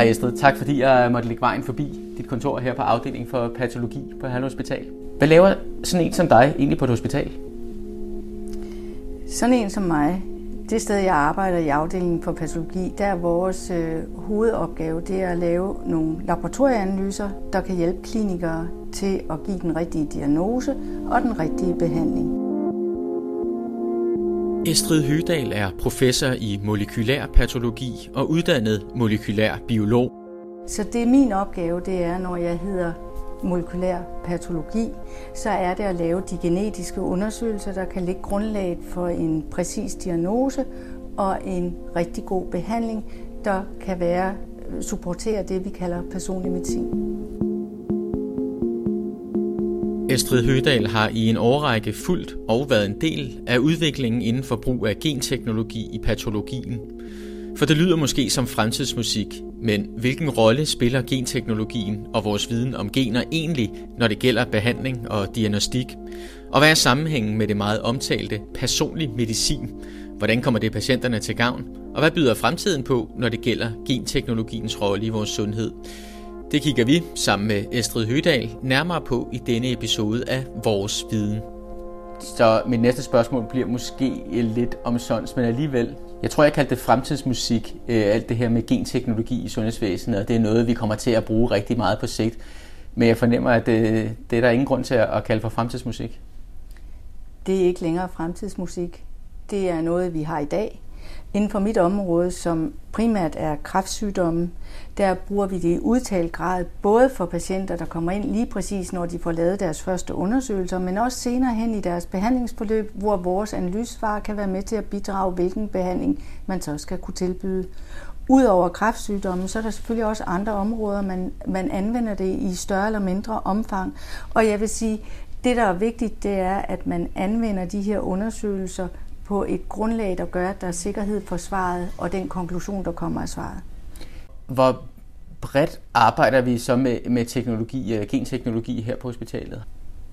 Hej Estrid, tak fordi jeg øh, måtte lægge vejen forbi dit kontor her på afdelingen for patologi på Herlev Hospital. Hvad laver sådan en som dig egentlig på et hospital? Sådan en som mig, det sted jeg arbejder i afdelingen for patologi, der er vores øh, hovedopgave, det er at lave nogle laboratorieanalyser, der kan hjælpe klinikere til at give den rigtige diagnose og den rigtige behandling. Estrid Høgdal er professor i molekylær patologi og uddannet molekylær biolog. Så det er min opgave, det er, når jeg hedder molekylær patologi, så er det at lave de genetiske undersøgelser, der kan lægge grundlaget for en præcis diagnose og en rigtig god behandling, der kan være supportere det, vi kalder personlig medicin. Estrid Høgdal har i en årrække fulgt og været en del af udviklingen inden for brug af genteknologi i patologien. For det lyder måske som fremtidsmusik, men hvilken rolle spiller genteknologien og vores viden om gener egentlig, når det gælder behandling og diagnostik? Og hvad er sammenhængen med det meget omtalte personlig medicin? Hvordan kommer det patienterne til gavn? Og hvad byder fremtiden på, når det gælder genteknologiens rolle i vores sundhed? Det kigger vi sammen med Estrid Høgdal nærmere på i denne episode af Vores Viden. Så mit næste spørgsmål bliver måske lidt omsonst, men alligevel. Jeg tror, jeg kaldte det fremtidsmusik, øh, alt det her med genteknologi i sundhedsvæsenet, og det er noget, vi kommer til at bruge rigtig meget på sigt. Men jeg fornemmer, at det, øh, det er der ingen grund til at kalde for fremtidsmusik. Det er ikke længere fremtidsmusik. Det er noget, vi har i dag. Inden for mit område, som primært er kræftsygdomme, der bruger vi det i udtalt grad, både for patienter, der kommer ind lige præcis, når de får lavet deres første undersøgelser, men også senere hen i deres behandlingsforløb, hvor vores analysesvar kan være med til at bidrage, hvilken behandling man så skal kunne tilbyde. Udover kræftsygdomme, så er der selvfølgelig også andre områder, man, man anvender det i større eller mindre omfang. Og jeg vil sige, det der er vigtigt, det er, at man anvender de her undersøgelser på et grundlag, der gør, at der er sikkerhed for svaret og den konklusion, der kommer af svaret. Hvor bredt arbejder vi så med, med teknologi, øh, genteknologi her på hospitalet?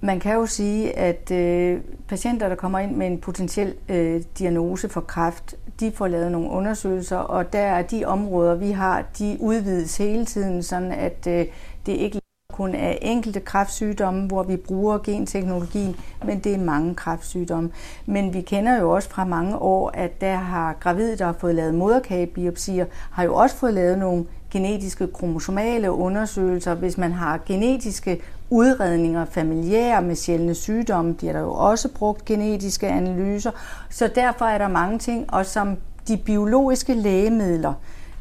Man kan jo sige, at øh, patienter, der kommer ind med en potentiel øh, diagnose for kræft, de får lavet nogle undersøgelser, og der er de områder, vi har, de udvides hele tiden, sådan at øh, det ikke kun af enkelte kræftsygdomme, hvor vi bruger genteknologien, men det er mange kræftsygdomme. Men vi kender jo også fra mange år, at der har gravide, der har fået lavet moderkagebiopsier, har jo også fået lavet nogle genetiske kromosomale undersøgelser. Hvis man har genetiske udredninger familiære med sjældne sygdomme, bliver der jo også brugt genetiske analyser. Så derfor er der mange ting, og som de biologiske lægemidler,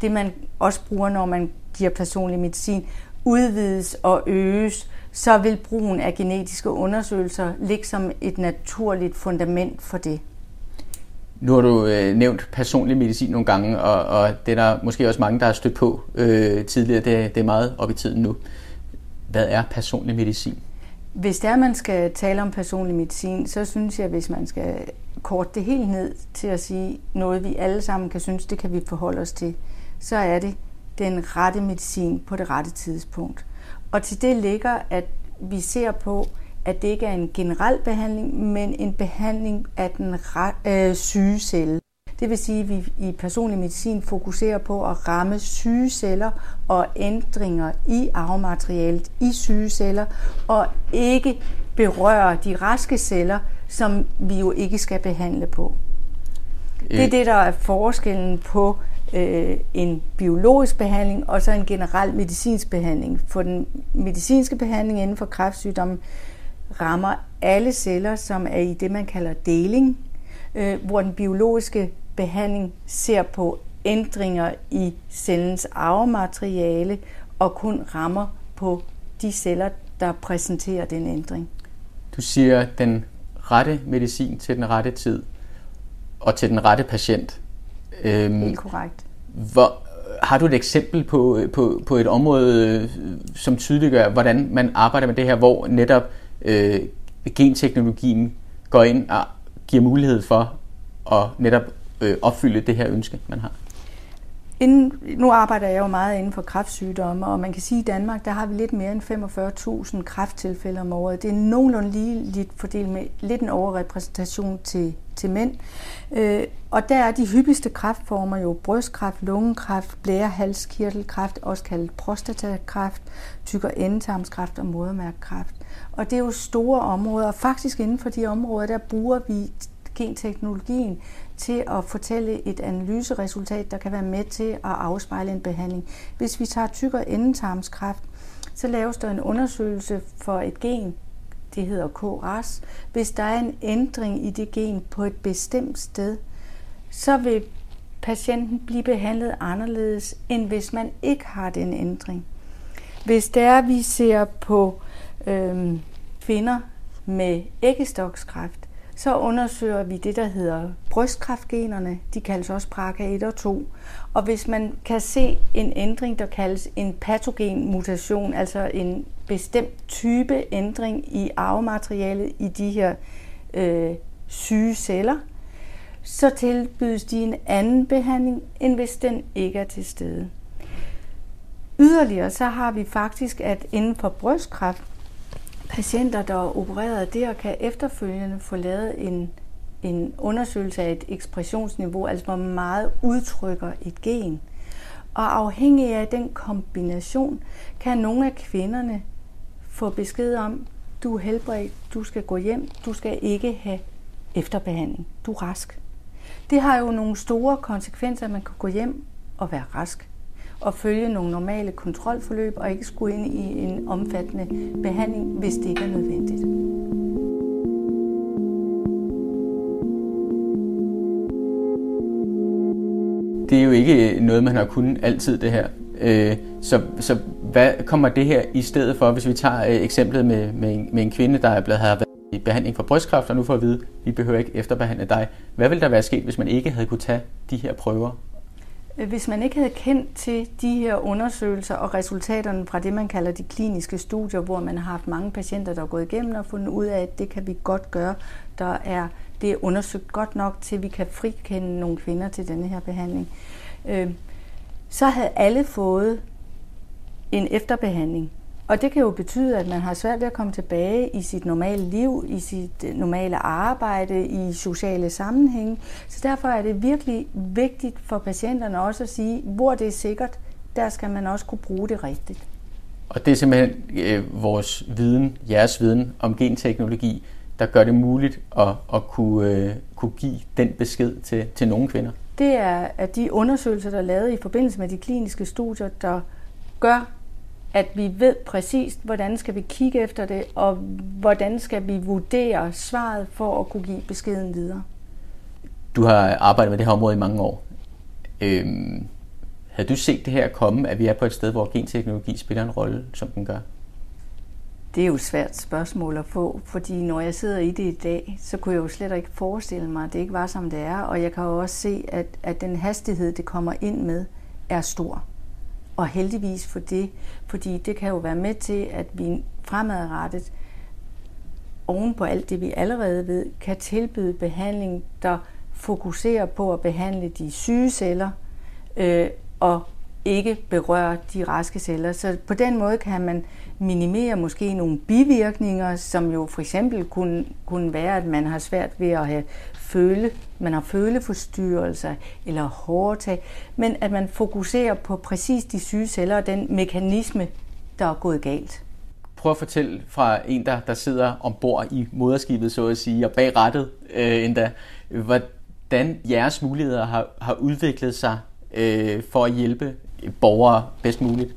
det man også bruger, når man giver personlig medicin, udvides og øges, så vil brugen af genetiske undersøgelser ligge som et naturligt fundament for det. Nu har du øh, nævnt personlig medicin nogle gange, og, og det er der måske også mange, der har stødt på øh, tidligere. Det, det er meget op i tiden nu. Hvad er personlig medicin? Hvis der man skal tale om personlig medicin, så synes jeg, hvis man skal korte det helt ned til at sige noget, vi alle sammen kan synes, det kan vi forholde os til, så er det den rette medicin på det rette tidspunkt. Og til det ligger, at vi ser på, at det ikke er en generel behandling, men en behandling af den øh, syge celle. Det vil sige, at vi i personlig medicin fokuserer på at ramme syge celler og ændringer i arvematerialet i syge celler, og ikke berøre de raske celler, som vi jo ikke skal behandle på. Det er øh. det, der er forskellen på øh, en biologisk behandling og så en generel medicinsk behandling. For den medicinske behandling inden for kræftsygdom rammer alle celler, som er i det, man kalder deling, øh, hvor den biologiske behandling ser på ændringer i cellens arvemateriale og kun rammer på de celler, der præsenterer den ændring. Du siger den rette medicin til den rette tid og til den rette patient. Øhm, Helt korrekt. Hvor, har du et eksempel på, på, på et område, øh, som tydeliggør, hvordan man arbejder med det her, hvor netop øh, genteknologien går ind og giver mulighed for at netop øh, opfylde det her ønske, man har? Inden, nu arbejder jeg jo meget inden for kræftsygdomme, og man kan sige, at i Danmark der har vi lidt mere end 45.000 kræfttilfælde om året. Det er nogenlunde lige lidt fordelt med lidt en overrepræsentation til, til mænd. Øh, og der er de hyppigste kræftformer jo brystkræft, lungekræft, blærehalskirtelkræft, også kaldet prostatakræft, tykker endetarmskræft og modermærkekræft. Og det er jo store områder, og faktisk inden for de områder, der bruger vi genteknologien til at fortælle et analyseresultat, der kan være med til at afspejle en behandling. Hvis vi tager tyk- og endetarmskræft, så laves der en undersøgelse for et gen, det hedder KRAS. Hvis der er en ændring i det gen på et bestemt sted, så vil patienten blive behandlet anderledes, end hvis man ikke har den ændring. Hvis det er, at vi ser på øh, kvinder med æggestokskræft, så undersøger vi det, der hedder brystkræftgenerne. De kaldes også BRCA1 og 2. Og hvis man kan se en ændring, der kaldes en patogen mutation, altså en bestemt type ændring i arvematerialet i de her øh, syge celler, så tilbydes de en anden behandling, end hvis den ikke er til stede. Yderligere så har vi faktisk, at inden for brystkræft, patienter, der er opereret der, kan efterfølgende få lavet en, en undersøgelse af et ekspressionsniveau, altså hvor meget udtrykker et gen. Og afhængig af den kombination, kan nogle af kvinderne få besked om, du er helbredt, du skal gå hjem, du skal ikke have efterbehandling, du er rask. Det har jo nogle store konsekvenser, at man kan gå hjem og være rask og følge nogle normale kontrolforløb og ikke skulle ind i en omfattende behandling, hvis det ikke er nødvendigt. Det er jo ikke øh, noget, man har kunnet altid det her. Øh, så, så hvad kommer det her i stedet for, hvis vi tager øh, eksemplet med, med, en, med en kvinde, der er blevet, har været i behandling for brystkræft, og nu får at vide, at vi behøver ikke efterbehandle dig. Hvad ville der være sket, hvis man ikke havde kunne tage de her prøver Øh, hvis man ikke havde kendt til de her undersøgelser og resultaterne fra det, man kalder de kliniske studier, hvor man har haft mange patienter, der er gået igennem og fundet ud af, at det kan vi godt gøre, der er, det er undersøgt godt nok til, at vi kan frikende nogle kvinder til denne her behandling, øh, så havde alle fået en efterbehandling. Og det kan jo betyde, at man har svært ved at komme tilbage i sit normale liv, i sit øh, normale arbejde, i sociale sammenhænge. Så derfor er det virkelig vigtigt for patienterne også at sige, hvor det er sikkert, der skal man også kunne bruge det rigtigt. Og det er simpelthen øh, vores viden, jeres viden om genteknologi, der gør det muligt at, at kunne, øh, kunne give den besked til, til nogle kvinder? Det er at de undersøgelser, der er lavet i forbindelse med de kliniske studier, der gør, at vi ved præcist, hvordan skal vi kigge efter det, og hvordan skal vi vurdere svaret for at kunne give beskeden videre. Du har arbejdet med det her område i mange år. Øhm, havde du set det her komme, at vi er på et sted, hvor genteknologi spiller en rolle, som den gør? Det er jo et svært spørgsmål at få, fordi når jeg sidder i det i dag, så kunne jeg jo slet ikke forestille mig, at det ikke var som det er. Og jeg kan jo også se, at, at den hastighed, det kommer ind med, er stor. Og heldigvis for det, fordi det kan jo være med til, at vi fremadrettet, oven på alt det, vi allerede ved, kan tilbyde behandling, der fokuserer på at behandle de syge celler øh, og ikke berøre de raske celler. Så på den måde kan man minimere måske nogle bivirkninger, som jo for eksempel kunne, kunne være, at man har svært ved at have føle, man har føleforstyrrelser eller hårdtag, men at man fokuserer på præcis de syge celler og den mekanisme, der er gået galt. Prøv at fortælle fra en, der, der sidder ombord i moderskibet, så at sige, og bag rettet øh, endda, hvordan jeres muligheder har, har udviklet sig øh, for at hjælpe borgere bedst muligt?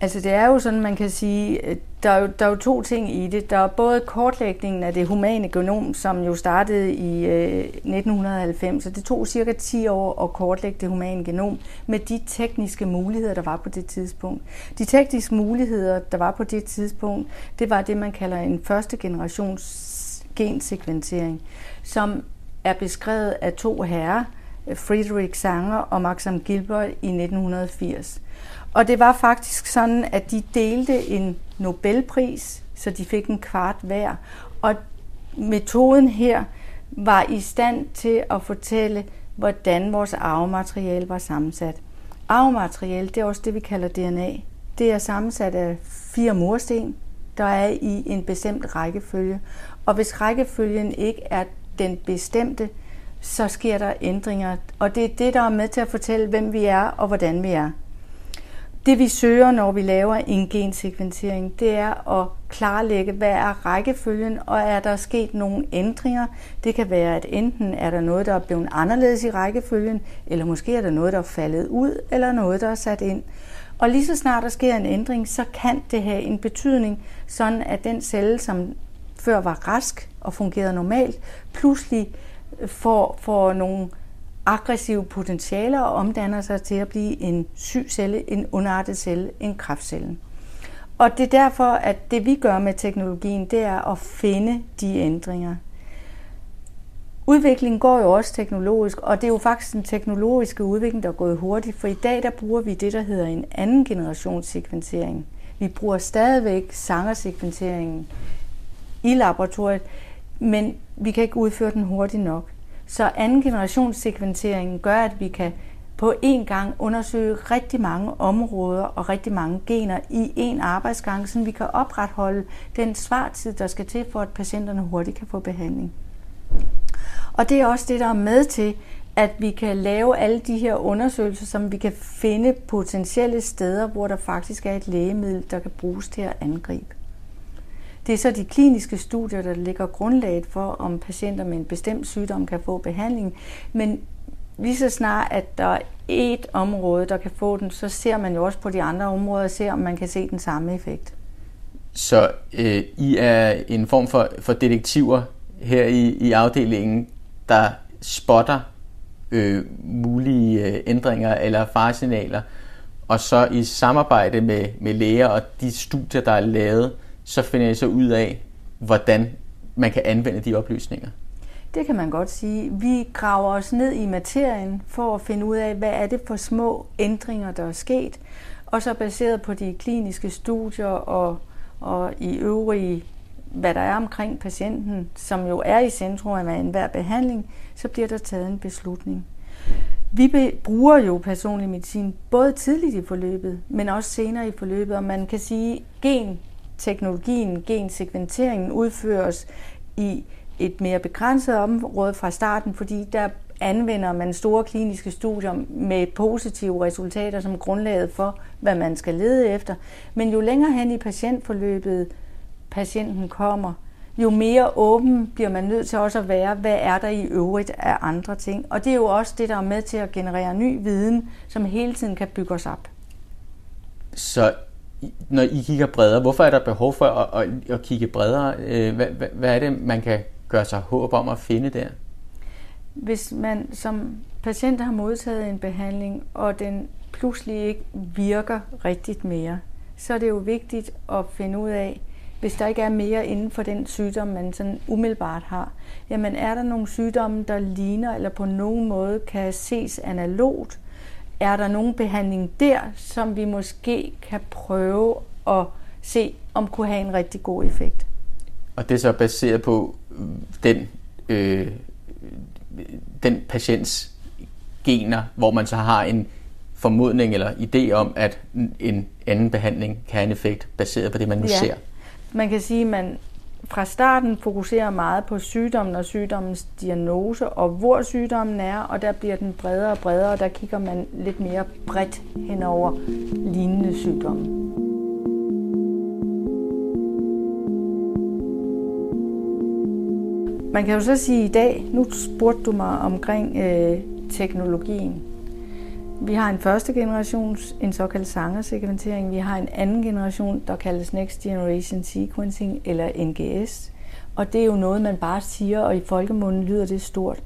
Altså det er jo sådan, man kan sige, øh, der er, jo, der er jo to ting i det. Der er både kortlægningen af det humane genom, som jo startede i øh, 1990, og det tog cirka 10 år at kortlægge det humane genom med de tekniske muligheder, der var på det tidspunkt. De tekniske muligheder, der var på det tidspunkt, det var det, man kalder en første generations gensekventering, som er beskrevet af to herrer, øh, Friedrich Sanger og Maxim Gilbert i 1980. Og det var faktisk sådan, at de delte en Nobelpris, så de fik en kvart hver. Og metoden her var i stand til at fortælle, hvordan vores arvemateriale var sammensat. arvemateriale, det er også det, vi kalder DNA. Det er sammensat af fire mursten, der er i en bestemt rækkefølge. Og hvis rækkefølgen ikke er den bestemte, så sker der ændringer. Og det er det, der er med til at fortælle, hvem vi er og hvordan vi er. Det vi søger, når vi laver en gensekventering, det er at klarlægge, hvad er rækkefølgen, og er der sket nogle ændringer. Det kan være, at enten er der noget, der er blevet anderledes i rækkefølgen, eller måske er der noget, der er faldet ud, eller noget, der er sat ind. Og lige så snart der sker en ændring, så kan det have en betydning, sådan at den celle, som før var rask og fungerede normalt, pludselig får, får nogle aggressive potentialer og omdanner sig til at blive en syg celle, en underartet celle, en kræftcelle. Og det er derfor, at det vi gør med teknologien, det er at finde de ændringer. Udviklingen går jo også teknologisk, og det er jo faktisk den teknologiske udvikling, der er gået hurtigt, for i dag der bruger vi det, der hedder en anden generations sekventering. Vi bruger stadigvæk sangersekventeringen i laboratoriet, men vi kan ikke udføre den hurtigt nok. Så anden generations sekventering gør, at vi kan på én gang undersøge rigtig mange områder og rigtig mange gener i én arbejdsgang, så vi kan opretholde den svartid, der skal til for, at patienterne hurtigt kan få behandling. Og det er også det, der er med til, at vi kan lave alle de her undersøgelser, som vi kan finde potentielle steder, hvor der faktisk er et lægemiddel, der kan bruges til at angribe. Det er så de kliniske studier, der ligger grundlaget for, om patienter med en bestemt sygdom kan få behandling. Men lige så snart, at der er et område, der kan få den, så ser man jo også på de andre områder og ser, om man kan se den samme effekt. Så øh, I er en form for, for detektiver her i, i afdelingen, der spotter øh, mulige øh, ændringer eller faresignaler, og så i samarbejde med, med læger og de studier, der er lavet, så finder jeg så ud af, hvordan man kan anvende de oplysninger. Det kan man godt sige. Vi graver os ned i materien for at finde ud af, hvad er det for små ændringer, der er sket. Og så baseret på de kliniske studier og, og i øvrige, hvad der er omkring patienten, som jo er i centrum af enhver behandling, så bliver der taget en beslutning. Vi bruger jo personlig medicin både tidligt i forløbet, men også senere i forløbet, og man kan sige, at gen teknologien, gensekventeringen, udføres i et mere begrænset område fra starten, fordi der anvender man store kliniske studier med positive resultater som grundlaget for, hvad man skal lede efter. Men jo længere hen i patientforløbet patienten kommer, jo mere åben bliver man nødt til også at være, hvad er der i øvrigt af andre ting. Og det er jo også det, der er med til at generere ny viden, som hele tiden kan bygge os op. Så når I kigger bredere, hvorfor er der behov for at, at, at kigge bredere? Øh, hvad, hvad, hvad er det, man kan gøre sig håb om at finde der? Hvis man som patient har modtaget en behandling, og den pludselig ikke virker rigtigt mere, så er det jo vigtigt at finde ud af, hvis der ikke er mere inden for den sygdom, man sådan umiddelbart har, jamen er der nogle sygdomme, der ligner eller på nogen måde kan ses analogt er der nogen behandling der, som vi måske kan prøve at se, om kunne have en rigtig god effekt. Og det er så baseret på den, øh, den patients gener, hvor man så har en formodning eller idé om, at en anden behandling kan have en effekt baseret på det, man nu ja. ser. Man kan sige, at man fra starten fokuserer meget på sygdommen og sygdommens diagnose og hvor sygdommen er, og der bliver den bredere og bredere, og der kigger man lidt mere bredt hen over lignende sygdomme. Man kan jo så sige i dag, nu spurgte du mig omkring øh, teknologien. Vi har en første generations, en såkaldt sangersekventering. Vi har en anden generation, der kaldes Next Generation Sequencing, eller NGS. Og det er jo noget, man bare siger, og i folkemunden lyder det stort.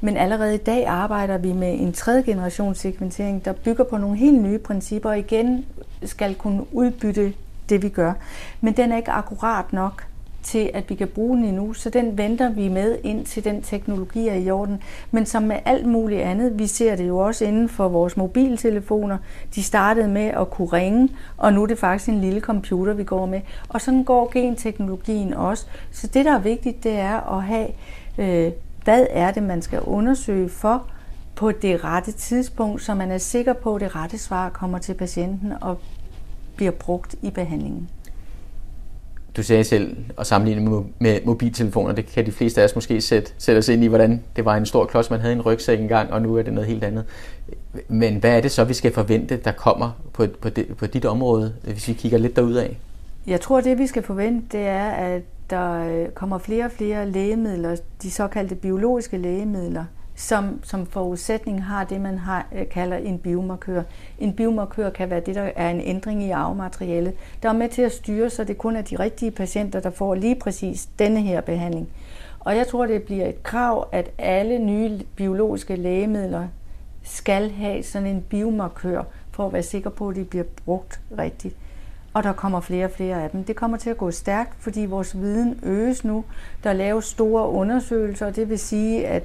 Men allerede i dag arbejder vi med en tredje generations sekventering, der bygger på nogle helt nye principper, og igen skal kunne udbytte det, vi gør. Men den er ikke akkurat nok til, at vi kan bruge den endnu, så den venter vi med ind til den teknologi er i orden. Men som med alt muligt andet, vi ser det jo også inden for vores mobiltelefoner. De startede med at kunne ringe, og nu er det faktisk en lille computer, vi går med. Og sådan går genteknologien også. Så det, der er vigtigt, det er at have, øh, hvad er det, man skal undersøge for, på det rette tidspunkt, så man er sikker på, at det rette svar kommer til patienten og bliver brugt i behandlingen. Du sagde selv at sammenligne med mobiltelefoner, det kan de fleste af os måske sætte, sætte os ind i, hvordan det var en stor klods, man havde i en rygsæk engang, og nu er det noget helt andet. Men hvad er det så, vi skal forvente, der kommer på, på, det, på dit område, hvis vi kigger lidt derudad? Jeg tror, det vi skal forvente, det er, at der øh, kommer flere og flere lægemidler, de såkaldte biologiske lægemidler, som, som forudsætning har det, man har, øh, kalder en biomarkør. En biomarkør kan være det, der er en ændring i arvematerialet, der er med til at styre, så det kun er de rigtige patienter, der får lige præcis denne her behandling. Og jeg tror, det bliver et krav, at alle nye biologiske lægemidler skal have sådan en biomarkør, for at være sikker på, at de bliver brugt rigtigt. Og der kommer flere og flere af dem. Det kommer til at gå stærkt, fordi vores viden øges nu. Der laves store undersøgelser, og det vil sige, at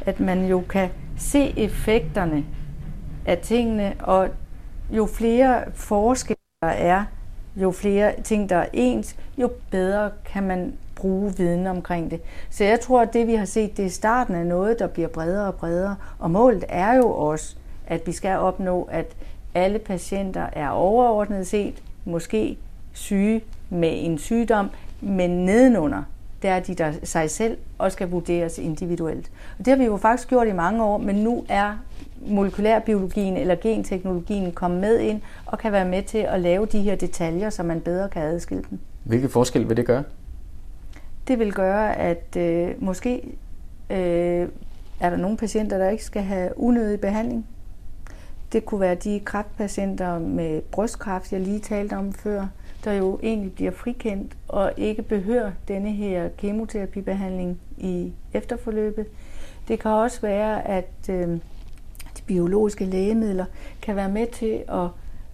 at man jo kan se effekterne af tingene, og jo flere forskelle der er, jo flere ting, der er ens, jo bedre kan man bruge viden omkring det. Så jeg tror, at det vi har set, det er starten af noget, der bliver bredere og bredere. Og målet er jo også, at vi skal opnå, at alle patienter er overordnet set måske syge med en sygdom, men nedenunder det er de der sig selv og skal vurderes individuelt. Og det har vi jo faktisk gjort i mange år, men nu er molekylærbiologien eller genteknologien kommet med ind og kan være med til at lave de her detaljer, så man bedre kan adskille dem. Hvilke forskel vil det gøre? Det vil gøre, at øh, måske øh, er der nogle patienter, der ikke skal have unødig behandling. Det kunne være de kræftpatienter med brystkræft, jeg lige talte om før der jo egentlig bliver frikendt og ikke behøver denne her kemoterapibehandling i efterforløbet. Det kan også være, at øh, de biologiske lægemidler kan være med til at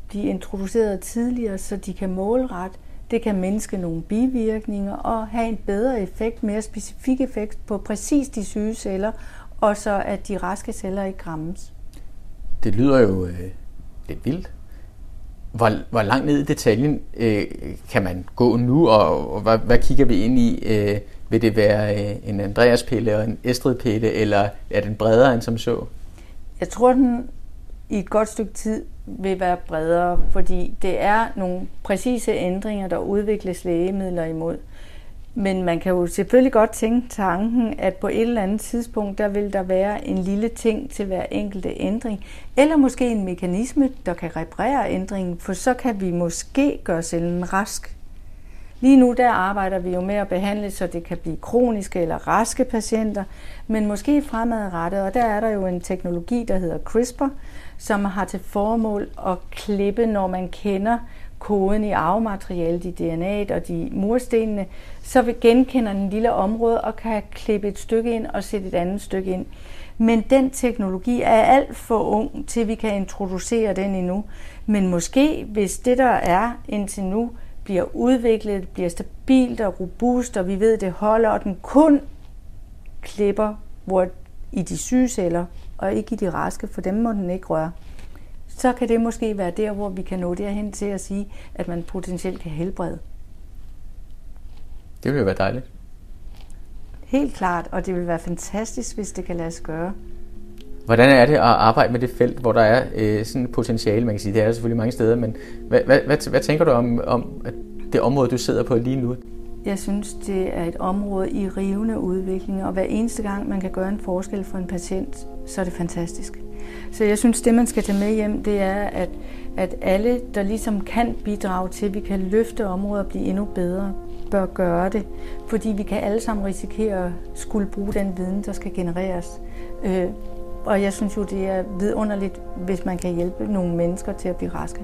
blive introduceret tidligere, så de kan målrette. Det kan mindske nogle bivirkninger og have en bedre effekt, mere specifik effekt på præcis de syge celler, og så at de raske celler ikke rammes. Det lyder jo øh, lidt vildt. Hvor, hvor langt ned i detaljen øh, kan man gå nu, og, og hvad, hvad kigger vi ind i? Øh, vil det være øh, en Andreas-pille og en Estrid-pille, eller er den bredere end som så? Jeg tror, den i et godt stykke tid vil være bredere, fordi det er nogle præcise ændringer, der udvikles lægemidler imod. Men man kan jo selvfølgelig godt tænke tanken, at på et eller andet tidspunkt, der vil der være en lille ting til hver enkelte ændring. Eller måske en mekanisme, der kan reparere ændringen, for så kan vi måske gøre cellen rask. Lige nu der arbejder vi jo med at behandle, så det kan blive kroniske eller raske patienter, men måske fremadrettet, og der er der jo en teknologi, der hedder CRISPR, som har til formål at klippe, når man kender koden i arvematerialet, i DNA'et og de murstenene, så vi genkender den lille område og kan klippe et stykke ind og sætte et andet stykke ind. Men den teknologi er alt for ung, til vi kan introducere den endnu. Men måske, hvis det der er indtil nu, bliver udviklet, bliver stabilt og robust, og vi ved, det holder, og den kun klipper hvor i de syge celler, og ikke i de raske, for dem må den ikke røre så kan det måske være der, hvor vi kan nå derhen til at sige, at man potentielt kan helbrede. Det vil jo være dejligt. Helt klart, og det vil være fantastisk, hvis det kan lade sig gøre. Hvordan er det at arbejde med det felt, hvor der er øh, sådan et potentiale, man kan sige, det er der selvfølgelig mange steder, men hvad, hvad, hvad, hvad tænker du om, om det område, du sidder på lige nu? Jeg synes, det er et område i rivende udvikling, og hver eneste gang, man kan gøre en forskel for en patient, så er det fantastisk. Så jeg synes, det man skal tage med hjem, det er, at, at alle, der ligesom kan bidrage til, at vi kan løfte området og blive endnu bedre, bør gøre det. Fordi vi kan alle sammen risikere at skulle bruge den viden, der skal genereres. Øh, og jeg synes jo, det er vidunderligt, hvis man kan hjælpe nogle mennesker til at blive raske.